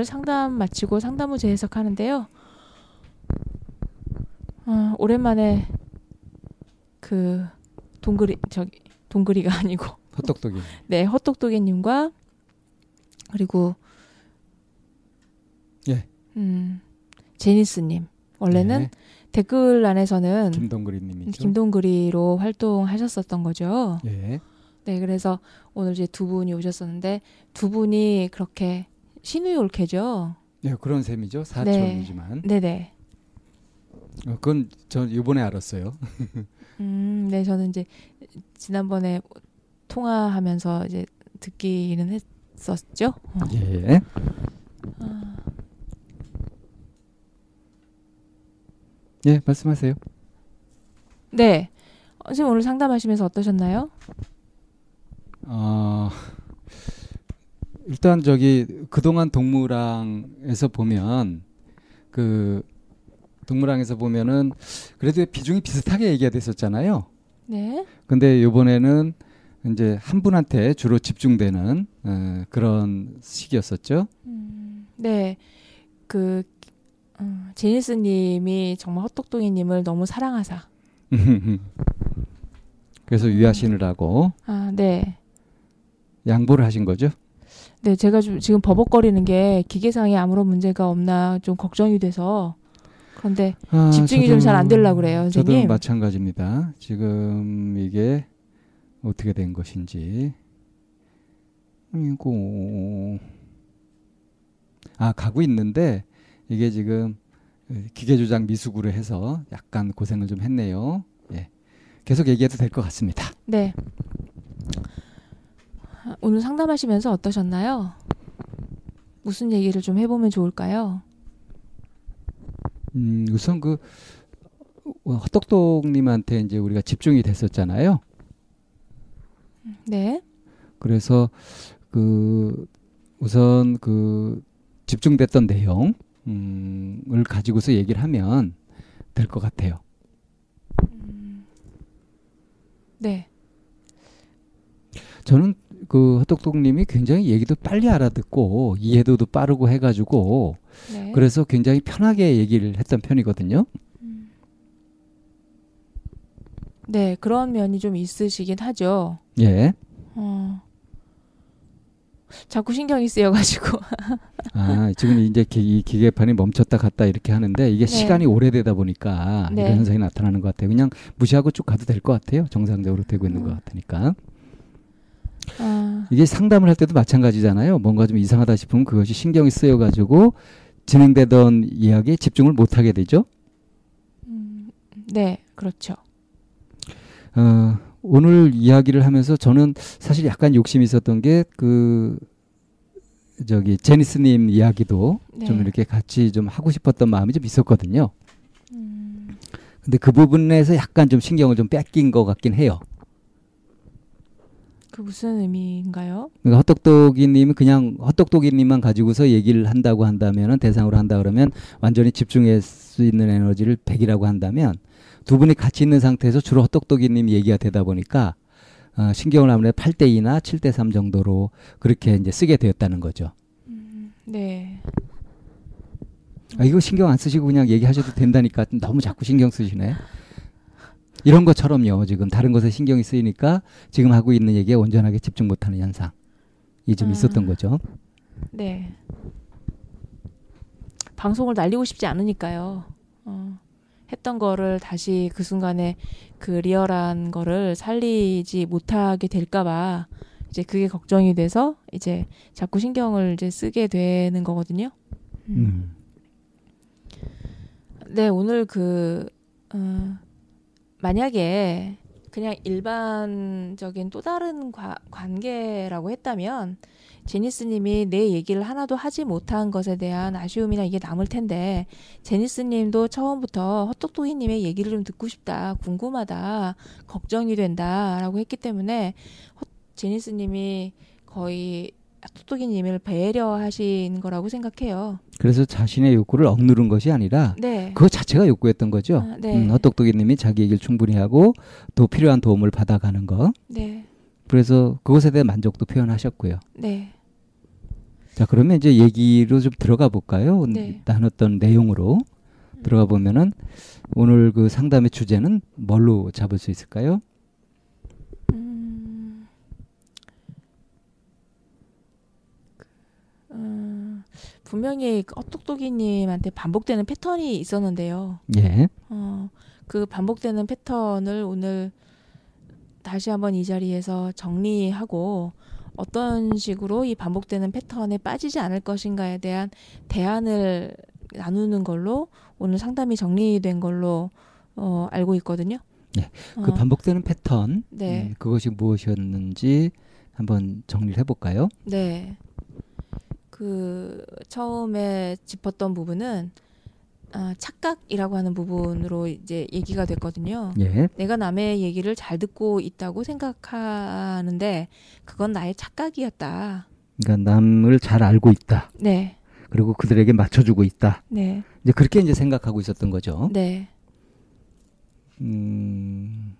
네, 오늘 상담 마치고 상담 후 재해석하는데요. 어, 오랜만에 그 동그리 저기 동그리가 아니고 헛똑똑이. 네 헛똑똑이님과 그리고 예. 음 제니스님 원래는 네. 댓글란에서는 김동그리님이죠. 김동그리로 활동하셨었던 거죠. 예. 네, 그래서 오늘 이제 두 분이 오셨었는데 두 분이 그렇게 신우이 올케죠. 네, 그런 셈이죠. 사촌이지만. 네 네. 어, 그건 저 이번에 알았어요. 음, 네, 저는 이제 지난번에 통화하면서 이제 듣기는 했었죠. 어. 예. 아, 예, 말씀하세요. 네. 어, 지금 오늘 상담하시면서 어떠셨나요? 어, 일단 저기 그동안 동무랑에서 보면 그 동무랑에서 보면은 그래도 비중이 비슷하게 얘기가 됐었잖아요. 네. 근데 요번에는 이제 한 분한테 주로 집중되는 어, 그런 시기였었죠. 음, 네. 그 음, 제니스 님이 정말 헛똑똑이 님을 너무 사랑하사. 그래서 유아신을 하고 아, 네. 양보를 하신 거죠. 네, 제가 좀 지금 버벅거리는 게 기계상에 아무런 문제가 없나 좀 걱정이 돼서 그런데 아, 집중이 좀 잘 안 되려고 그래요, 저도 선생님. 마찬가지입니다. 지금 이게 어떻게 된 것인지. 이고 아 가고 있는데 이게 지금 기계 조작 미숙으로 해서 약간 고생을 좀 했네요. 예. 계속 얘기해도 될 것 같습니다. 네. 아, 오늘 상담하시면서 어떠셨나요? 무슨 얘기를 좀 해보면 좋을까요? 음, 우선 그 어, 헛똑똑님한테 이제 우리가 집중이 됐었잖아요. 네. 그래서 그 우선 그 집중됐던 내용 음을 가지고서 얘기를 하면 될 것 같아요. 네. 저는 그 헛똑똑님이 굉장히 얘기도 빨리 알아듣고 이해도도 빠르고 해가지고 네. 그래서 굉장히 편하게 얘기를 했던 편이거든요. 네, 그런 면이 좀 있으시긴 하죠. 예. 어. 자꾸 신경이 쓰여가지고. 아 지금 이제 기, 이 기계판이 멈췄다 갔다 이렇게 하는데 이게 네. 시간이 오래되다 보니까 네. 이런 현상이 나타나는 것 같아요. 그냥 무시하고 쭉 가도 될 것 같아요. 정상적으로 되고 있는 음. 것 같으니까. 아, 이게 상담을 할 때도 마찬가지잖아요. 뭔가 좀 이상하다 싶으면 그것이 신경이 쓰여가지고 진행되던 이야기에 집중을 못 하게 되죠. 음, 네, 그렇죠. 어, 오늘 이야기를 하면서 저는 사실 약간 욕심이 있었던 게 그 저기 제니스님 이야기도 네. 좀 이렇게 같이 좀 하고 싶었던 마음이 좀 있었거든요. 음, 근데 그 부분에서 약간 좀 신경을 좀 뺏긴 것 같긴 해요. 그 무슨 의미인가요? 그러니까 헛똑똑이님은 그냥 헛똑똑이님만 가지고서 얘기를 한다고 한다면은 대상으로 한다 그러면 완전히 집중했을 수 있는 에너지를 100이라고 한다면 두 분이 같이 있는 상태에서 주로 헛똑똑이님 얘기가 되다 보니까 어, 신경을 아무래도 8대 2나 7대 3 정도로 그렇게 이제 쓰게 되었다는 거죠. 네. 아, 이거 신경 안 쓰시고 그냥 얘기하셔도 된다니까 너무 자꾸 신경 쓰시네. 이런 것처럼요. 지금 다른 것에 신경이 쓰이니까 지금 하고 있는 얘기에 온전하게 집중 못하는 현상이 좀 아. 있었던 거죠. 네. 방송을 날리고 싶지 않으니까요. 어, 했던 거를 다시 그 순간에 그 리얼한 거를 살리지 못하게 될까봐 이제 그게 걱정이 돼서 이제 자꾸 신경을 이제 쓰게 되는 거거든요. 음. 네, 오늘 그, 어, 만약에 그냥 일반적인 또 다른 과- 관계라고 했다면, 제니스님이 내 얘기를 하나도 하지 못한 것에 대한 아쉬움이나 이게 남을 텐데, 제니스님도 처음부터 헛똑똑이님의 얘기를 좀 듣고 싶다, 궁금하다, 걱정이 된다, 라고 했기 때문에, 헛- 제니스님이 거의 헛똑똑이님을 배려하신 거라고 생각해요. 그래서 자신의 욕구를 억누른 것이 아니라 네. 그거 자체가 욕구였던 거죠. 아, 네. 음, 헛똑똑이님이 자기 얘기를 충분히 하고 또 필요한 도움을 받아가는 거. 네. 그래서 그것에 대한 만족도 표현하셨고요. 네. 자 그러면 이제 얘기로 좀 들어가 볼까요? 네. 나눴던 내용으로 들어가 보면은 오늘 그 상담의 주제는 뭘로 잡을 수 있을까요? 음, 음, 분명히 그 헛똑똑이님한테 반복되는 패턴이 있었는데요. 예. 어, 그 반복되는 패턴을 오늘 다시 한번 이 자리에서 정리하고 어떤 식으로 이 반복되는 패턴에 빠지지 않을 것인가에 대한 대안을 나누는 걸로 오늘 상담이 정리된 걸로 어, 알고 있거든요. 네, 그 어, 반복되는 패턴 네. 음, 그것이 무엇이었는지 한번 정리를 해볼까요? 네. 그 처음에 짚었던 부분은 아, 착각이라고 하는 부분으로 이제 얘기가 됐거든요. 예. 내가 남의 얘기를 잘 듣고 있다고 생각하는데 그건 나의 착각이었다. 그러니까 남을 잘 알고 있다. 네, 그리고 그들에게 맞춰주고 있다. 네, 이제 그렇게 이제 생각하고 있었던 거죠. 네, 음.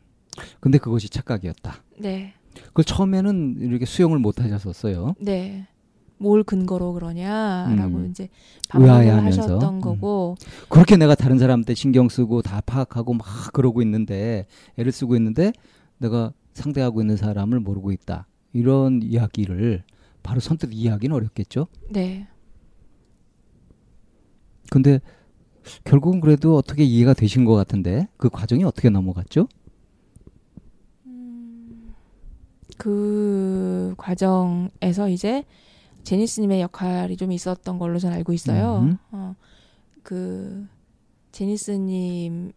근데 그것이 착각이었다. 네, 그 처음에는 이렇게 수용을 못 하셨었어요. 네. 뭘 근거로 그러냐라고 음. 이제 의아해하면서. 하셨던 음. 거고, 그렇게 내가 다른 사람한테 신경 쓰고 다 파악하고 막 그러고 있는데 애를 쓰고 있는데 내가 상대하고 있는 사람을 모르고 있다. 이런 이야기를 바로 선뜻 이해하기는 어렵겠죠. 네, 근데 결국은 그래도 어떻게 이해가 되신 것 같은데 그 과정이 어떻게 넘어갔죠? 그 과정에서 이제 제니스님의 역할이 좀 있었던 걸로 저는 알고 있어요. 음. 어, 그 제니스님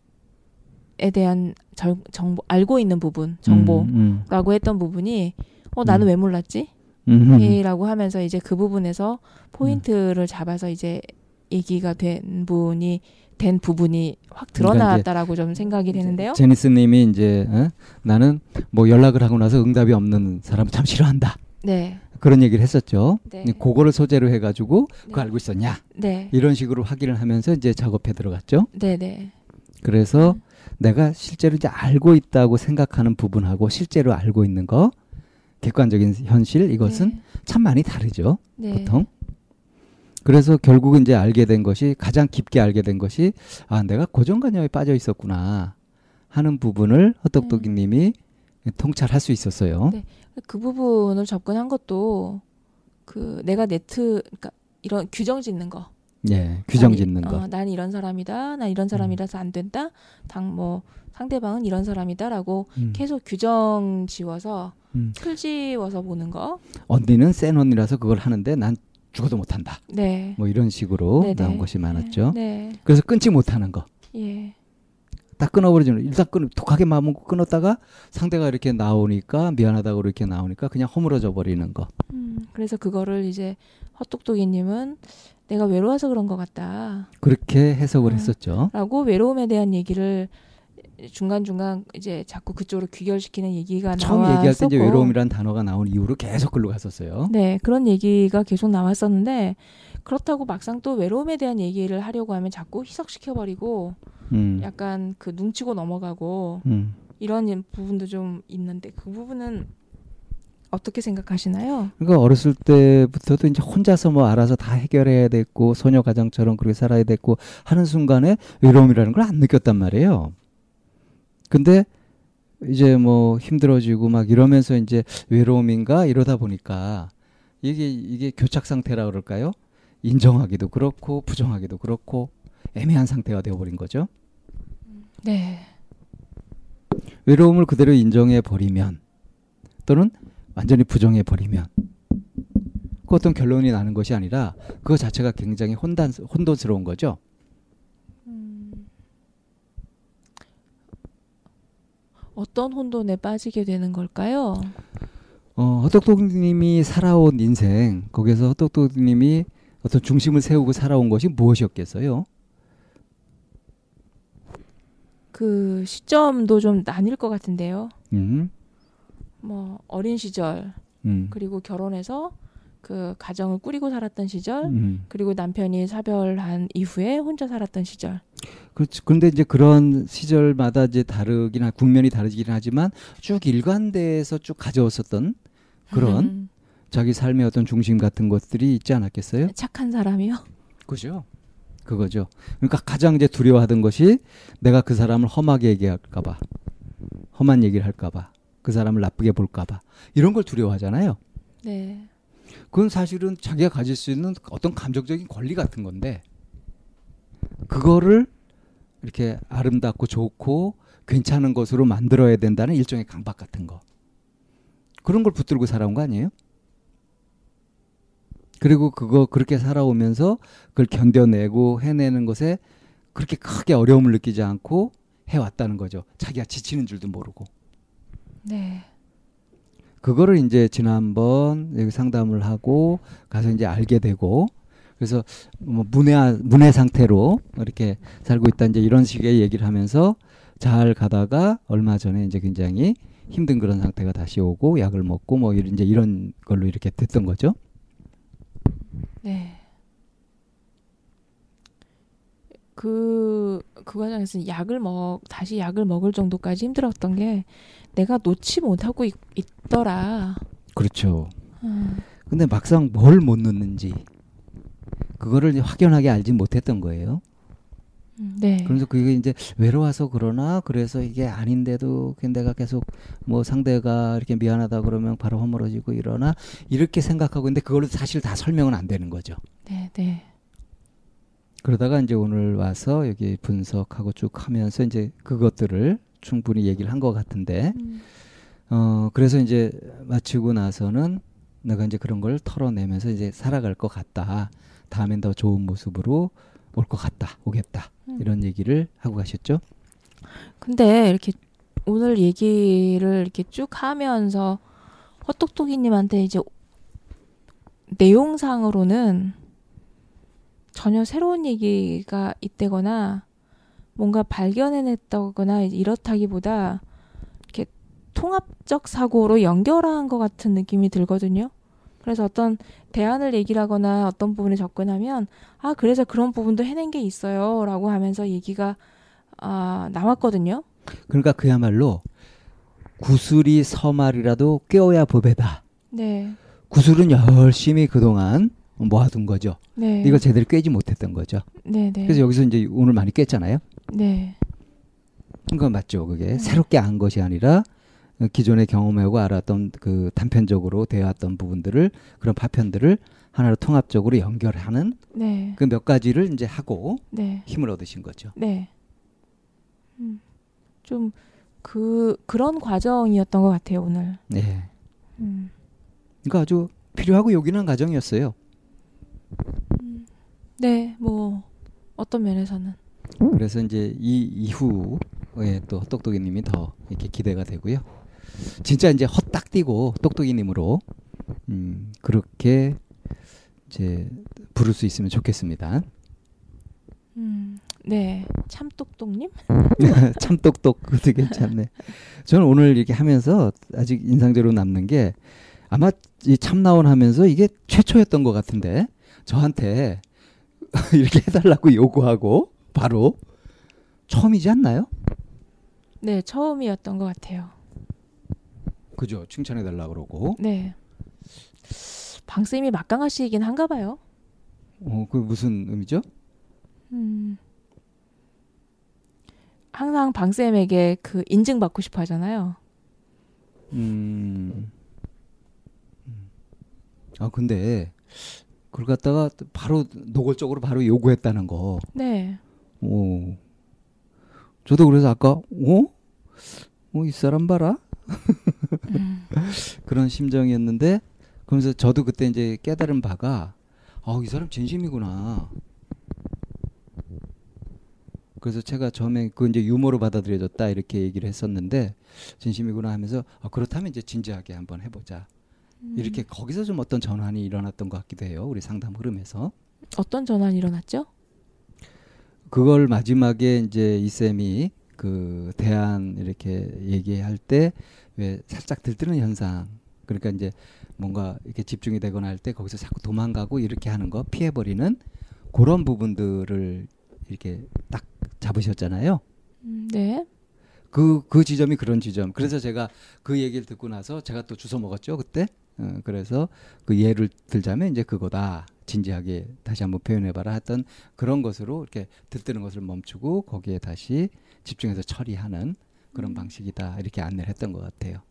에 대한 절, 정보 알고 있는 부분 정보라고 음, 했던 부분이 어 나는 음. 왜 몰랐지? 음, 음. 이라고 하면서 이제 그 부분에서 포인트를 잡아서 이제 얘기가 된 분이 된 부분이 확 그러니까 드러났다라고 좀 생각이 되는데요. 제니스님이 이제 어? 나는 뭐 연락을 하고 나서 응답이 없는 사람 참 싫어한다. 네, 그런 얘기를 했었죠. 네. 그거를 소재로 해가지고 그거 네. 알고 있었냐 네, 이런 식으로 확인을 하면서 이제 작업에 들어갔죠. 네, 네, 그래서 내가 실제로 이제 알고 있다고 생각하는 부분하고 실제로 알고 있는 거 객관적인 현실 이것은 참 많이 다르죠. 네. 보통. 그래서 결국은 이제 알게 된 것이 가장 깊게 알게 된 것이 아 내가 고정관념에 빠져 있었구나 하는 부분을 헛똑똑이님이 통찰할 수 있었어요. 네. 그 부분을 접근한 것도 그 내가 네트 그러니까 이런 규정 짓는 거. 예, 규정 난 이- 짓는 거. 어, 난 이런 사람이다. 난 이런 사람이라서 안 된다. 당 뭐 상대방은 이런 사람이다라고 음, 계속 규정 지워서 음. 틀 지워서 보는 거. 언니는 센 언니라서 그걸 하는데 난 죽어도 못한다. 네. 뭐 이런 식으로 네네. 나온 것이 많았죠. 네. 그래서 끊지 못하는 거. 예. 딱 끊어버리지는 일단 끊 독하게 마음 먹고 끊었다가 상대가 이렇게 나오니까 미안하다고 이렇게 나오니까 그냥 허물어져 버리는 거. 음, 그래서 그거를 이제 헛똑똑이님은 내가 외로워서 그런 것 같다. 그렇게 해석을 아. 했었죠. 라고 외로움에 대한 얘기를 중간 중간 이제 자꾸 그쪽으로 귀결시키는 얘기가 처음 나왔었고 얘기할 때 이제 외로움이라는 단어가 나온 이후로 계속 글로 갔었어요. 네 그런 얘기가 계속 나왔었는데 그렇다고 막상 또 외로움에 대한 얘기를 하려고 하면 자꾸 희석시켜 버리고 음. 약간 그 눈치고 넘어가고 음. 이런 부분도 좀 있는데 그 부분은 어떻게 생각하시나요? 그러니까 어렸을 때부터도 이제 혼자서 뭐 알아서 다 해결해야 됐고 소녀 가장처럼 그렇게 살아야 됐고 하는 순간에 외로움이라는 걸 안 느꼈단 말이에요. 근데 이제 뭐 힘들어지고 막 이러면서 이제 외로움인가 이러다 보니까 이게 이게 교착 상태라 그럴까요? 인정하기도 그렇고 부정하기도 그렇고 애매한 상태가 되어버린 거죠. 네. 외로움을 그대로 인정해 버리면 또는 완전히 부정해 버리면 그 어떤 결론이 나는 것이 아니라 그거 자체가 굉장히 혼단 혼돈스러운 거죠. 어떤 혼돈에 빠지게 되는 걸까요? 어, 헛똑똑님이 살아온 인생 거기서 헛똑똑님이 어떤 중심을 세우고 살아온 것이 무엇이었겠어요? 그 시점도 좀 나뉠 것 같은데요. 음, 뭐 어린 시절 음, 그리고 결혼해서 그 가정을 꾸리고 살았던 시절 음. 그리고 남편이 사별한 이후에 혼자 살았던 시절. 그렇죠. 그런데 이제 그런 시절마다 이제 다르긴 하, 국면이 다르긴 하지만 쭉 일관돼서 쭉 가져왔었던 그런 음, 자기 삶의 어떤 중심 같은 것들이 있지 않았겠어요? 착한 사람이요. 그죠. 그거죠. 그러니까 가장 이제 두려워하던 것이 내가 그 사람을 험하게 얘기할까봐, 험한 얘기를 할까봐, 그 사람을 나쁘게 볼까봐 이런 걸 두려워하잖아요. 네. 그건 사실은 자기가 가질 수 있는 어떤 감정적인 권리 같은 건데 그거를 이렇게 아름답고 좋고 괜찮은 것으로 만들어야 된다는 일종의 강박 같은 거 그런 걸 붙들고 살아온 거 아니에요? 그리고 그거 그렇게 살아오면서 그걸 견뎌내고 해내는 것에 그렇게 크게 어려움을 느끼지 않고 해왔다는 거죠. 자기가 지치는 줄도 모르고. 네. 그거를 이제 지난번 여기 상담을 하고 가서 이제 알게 되고 그래서 뭐 문외 문외 상태로 이렇게 살고 있다 이제 이런 식의 얘기를 하면서 잘 가다가 얼마 전에 이제 굉장히 힘든 그런 상태가 다시 오고 약을 먹고 뭐 이런 이제 이런 걸로 이렇게 됐던 거죠. 네. 그, 그 과정에서 약을 먹, 다시 약을 먹을 정도까지 힘들었던 게 내가 놓지 못하고 있, 있더라. 그렇죠. 음, 근데 막상 뭘 못 넣는지 그거를 확연하게 알지 못했던 거예요. 음, 네. 그래서 그게 이제 외로워서 그러나 그래서 이게 아닌데도 그 내가 계속 뭐 상대가 이렇게 미안하다 그러면 바로 허물어지고 이러나 이렇게 생각하고 있는데 그걸로 사실 다 설명은 안 되는 거죠. 네, 네. 그러다가 이제 오늘 와서 여기 분석하고 쭉 하면서 이제 그것들을 충분히 얘기를 한 것 같은데 음, 어 그래서 이제 마치고 나서는 내가 이제 그런 걸 털어내면서 이제 살아갈 것 같다. 다음엔 더 좋은 모습으로 올 것 같다. 오겠다. 음. 이런 얘기를 하고 가셨죠. 근데 이렇게 오늘 얘기를 이렇게 쭉 하면서 헛똑똑이님한테 이제 내용상으로는 전혀 새로운 얘기가 있다거나 뭔가 발견해냈다거나 이렇다기보다 이렇게 통합적 사고로 연결한 것 같은 느낌이 들거든요. 그래서 어떤 대안을 얘기를 하거나 어떤 부분에 접근하면 아 그래서 그런 부분도 해낸 게 있어요라고 하면서 얘기가 아 나왔거든요. 그러니까 그야말로 구슬이 서말이라도 꿰어야 법에다. 네, 구슬은 열심히 그동안 모아둔 거죠. 네, 이걸 제대로 꿰지 못했던 거죠. 네, 네, 그래서 여기서 이제 오늘 많이 꿰잖아요. 네, 그건 맞죠. 그게 네. 새롭게 안 것이 아니라 기존에 경험하고 알았던 그 단편적으로 되어왔던 부분들을 그런 파편들을 하나로 통합적으로 연결하는 네, 그몇 가지를 이제 하고 네, 힘을 얻으신 거죠. 네. 음, 좀 그 그런 과정이었던 것 같아요 오늘. 네. 음, 그러니까 아주 필요하고 요긴한 과정이었어요. 네, 뭐 어떤 면에서는 그래서 이제 이 이후에 또 똑똑이님이 더 이렇게 기대가 되고요. 진짜 이제 헛딱 뛰고 똑똑이님으로 음, 그렇게 이제 부를 수 있으면 좋겠습니다. 음, 네, 참똑똑님. 참 똑똑 그것도 괜찮네. 저는 오늘 이렇게 하면서 아직 인상적으로 남는 게 아마 이 참나원 하면서 이게 최초였던 것 같은데 저한테 이렇게 해달라고 요구하고 바로 처음이지 않나요? 네, 처음이었던 것 같아요. 그죠? 칭찬해 달라 그러고. 네. 방 쌤이 막강하시긴 한가 봐요. 어, 그 무슨 의미죠? 음. 항상 방 쌤에게 그 인증 받고 싶어 하잖아요. 음. 음. 아 근데 그걸 갖다가 바로 노골적으로 바로 요구했다는 거. 네. 오. 저도 그래서 아까 어? 어, 이 사람 봐라. 음. 그런 심정이었는데 그러면서 저도 그때 이제 깨달은 바가 아, 이 사람 진심이구나. 그래서 제가 처음에 그 이제 유머로 받아들여졌다 이렇게 얘기를 했었는데 진심이구나 하면서 아, 그렇다면 이제 진지하게 한번 해보자. 음. 이렇게 거기서 좀 어떤 전환이 일어났던 것 같기도 해요. 우리 상담 흐름에서. 어떤 전환이 일어났죠? 그걸 마지막에 이제 이 쌤이 그 대안 이렇게 얘기할 때 왜 살짝 들뜨는 현상 그러니까 이제 뭔가 이렇게 집중이 되거나 할 때 거기서 자꾸 도망가고 이렇게 하는 거 피해버리는 그런 부분들을 이렇게 딱 잡으셨잖아요. 음, 네. 그, 그 지점이 그런 지점. 그래서 제가 그 얘기를 듣고 나서 제가 또 주워 먹었죠, 그때. 어, 그래서 그 예를 들자면 이제 그거다. 진지하게 다시 한번 표현해봐라 했던 그런 것으로 이렇게 들뜨는 것을 멈추고 거기에 다시 집중해서 처리하는 그런 음. 방식이다. 이렇게 안내를 했던 것 같아요.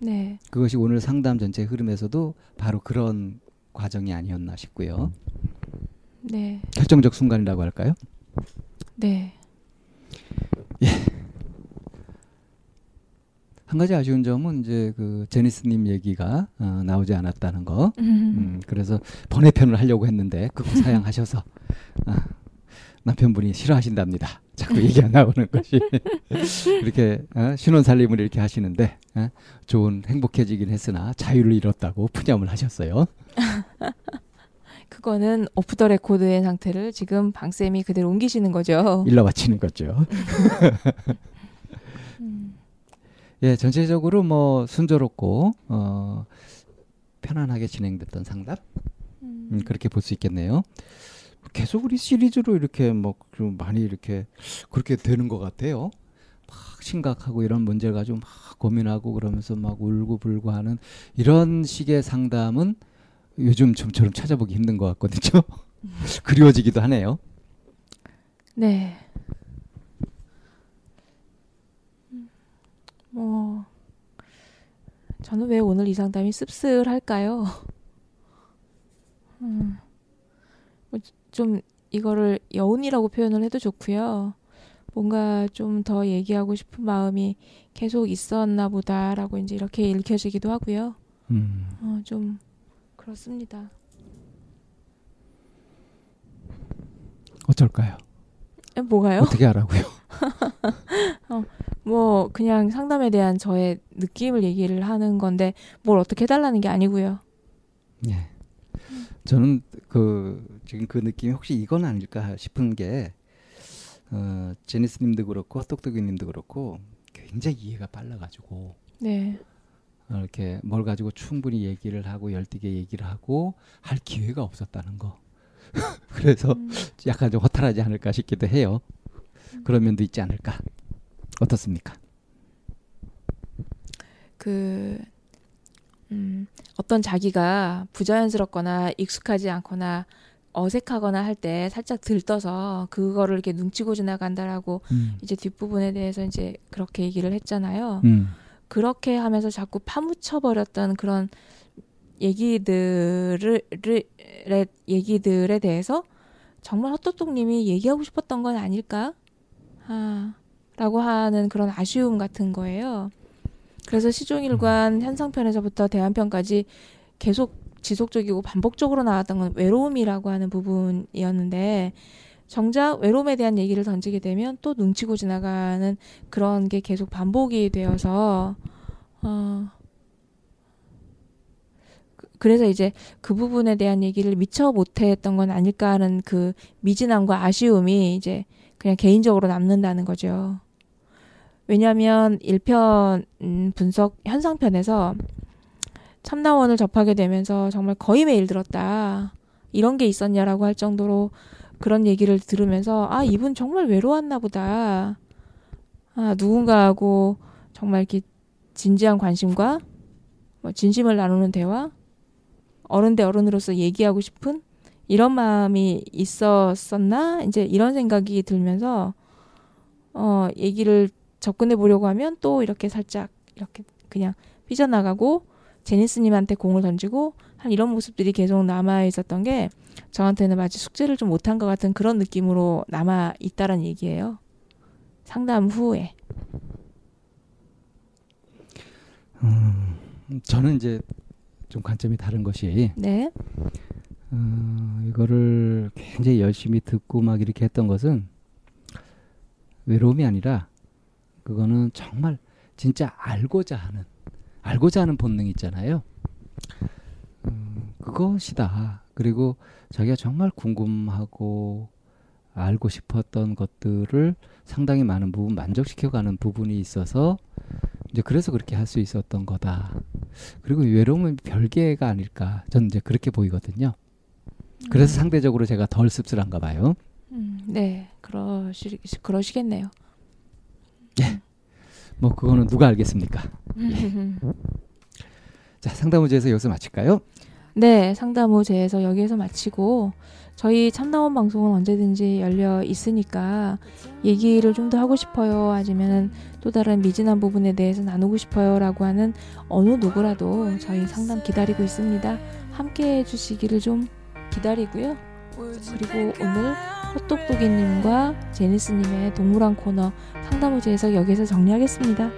네. 그것이 오늘 상담 전체 흐름에서도 바로 그런 과정이 아니었나 싶고요. 네. 결정적 순간이라고 할까요? 네. 한 가지 아쉬운 점은 이제 그 제니스님 얘기가 어, 나오지 않았다는 거. 음. 음, 그래서 번외편을 하려고 했는데 그거 사양하셔서 아, 남편분이 싫어하신답니다. 자꾸 얘기 안 나오는 것이 이렇게 어, 신혼 살림을 이렇게 하시는데 어, 좋은 행복해지긴 했으나 자유를 잃었다고 푸념을 하셨어요. 그거는 오프 더 레코드의 상태를 지금 방 쌤이 그대로 옮기시는 거죠. 일러 바치는 거죠. 음. 예, 전체적으로 뭐 순조롭고 어, 편안하게 진행됐던 상담 음. 음, 그렇게 볼 수 있겠네요. 계속 우리 시리즈로 이렇게 뭐좀 많이 이렇게 그렇게 되는 것 같아요. 막 심각하고 이런 문제를 가지고 막 고민하고 그러면서 막 울고 불고 하는 이런 식의 상담은 요즘 좀처럼 찾아보기 힘든 것 같거든요. 그리워지기도 하네요. 네. 음, 뭐 저는 왜 오늘 이 상담이 씁쓸할까요? 음, 뭐 좀 이거를 여운이라고 표현을 해도 좋고요. 뭔가 좀 더 얘기하고 싶은 마음이 계속 있었나 보다라고 이제 이렇게 읽혀지기도 하고요. 음, 어, 좀 그렇습니다. 어쩔까요? 에, 뭐가요? 어떻게 하라고요? 뭐 그냥 상담에 대한 저의 느낌을 얘기를 하는 건데 뭘 어떻게 해달라는 게 아니고요. 예. 저는 그 지금 그 느낌이 혹시 이건 아닐까 싶은 게 어, 제니스님도 그렇고 똑똑이님도 그렇고 굉장히 이해가 빨라가지고 네, 어, 이렇게 뭘 가지고 충분히 얘기를 하고 열띠게 얘기를 하고 할 기회가 없었다는 거. 그래서 음, 약간 좀 허탈하지 않을까 싶기도 해요. 그런 면도 있지 않을까. 어떻습니까? 그 음, 어떤 자기가 부자연스럽거나 익숙하지 않거나 어색하거나 할 때 살짝 들떠서 그거를 이렇게 눈치고 지나간다라고 음. 이제 뒷부분에 대해서 이제 그렇게 얘기를 했잖아요. 음. 그렇게 하면서 자꾸 파묻혀 버렸던 그런 얘기들을 의 얘기들에 대해서 정말 헛똑똑님이 얘기하고 싶었던 건 아닐까? 아, 라고 하는 그런 아쉬움 같은 거예요. 그래서 시종일관 현상편에서부터 대안편까지 계속 지속적이고 반복적으로 나왔던 건 외로움이라고 하는 부분이었는데 정작 외로움에 대한 얘기를 던지게 되면 또 눈치고 지나가는 그런 게 계속 반복이 되어서 어 그래서 이제 그 부분에 대한 얘기를 미처 못했던 건 아닐까 하는 그 미진함과 아쉬움이 이제 그냥 개인적으로 남는다는 거죠. 왜냐하면 1편 음, 분석 현상편에서 참나원을 접하게 되면서 정말 거의 매일 들었다. 이런 게 있었냐라고 할 정도로 그런 얘기를 들으면서 아 이분 정말 외로웠나 보다. 아 누군가하고 정말 이렇게 진지한 관심과 뭐 진심을 나누는 대화, 어른 대 어른으로서 얘기하고 싶은 이런 마음이 있었었나 이제 이런 생각이 들면서 어 얘기를 접근해 보려고 하면 또 이렇게 살짝 이렇게 그냥 삐져나가고 제니스님한테 공을 던지고 한 이런 모습들이 계속 남아 있었던 게 저한테는 마치 숙제를 좀 못한 것 같은 그런 느낌으로 남아 있다란 얘기예요. 상담 후에. 음, 저는 이제 좀 관점이 다른 것이 네. 어, 이거를 굉장히 열심히 듣고 막 이렇게 했던 것은 외로움이 아니라 그거는 정말 진짜 알고자 하는 알고자 하는 본능이 있잖아요. 음, 그것이다. 그리고 자기가 정말 궁금하고 알고 싶었던 것들을 상당히 많은 부분 만족시켜가는 부분이 있어서 이제 그래서 그렇게 할 수 있었던 거다. 그리고 외로움은 별개가 아닐까. 저는 이제 그렇게 보이거든요. 그래서 상대적으로 제가 덜 씁쓸한가 봐요. 음, 네. 그러시 그러시겠네요. 뭐 그거는 누가 알겠습니까? 자, 상담호제에서 여기서 마칠까요? 네, 상담호제에서 여기에서 마치고 저희 참나원 방송은 언제든지 열려 있으니까 얘기를 좀 더 하고 싶어요. 아니면 또 다른 미진한 부분에 대해서 나누고 싶어요라고 하는 어느 누구라도 저희 상담 기다리고 있습니다. 함께 해 주시기를 좀 기다리고요. 그리고 오늘 헛똑똑이님과 제니스님의 동물원 코너 상담호제에서 여기서 정리하겠습니다.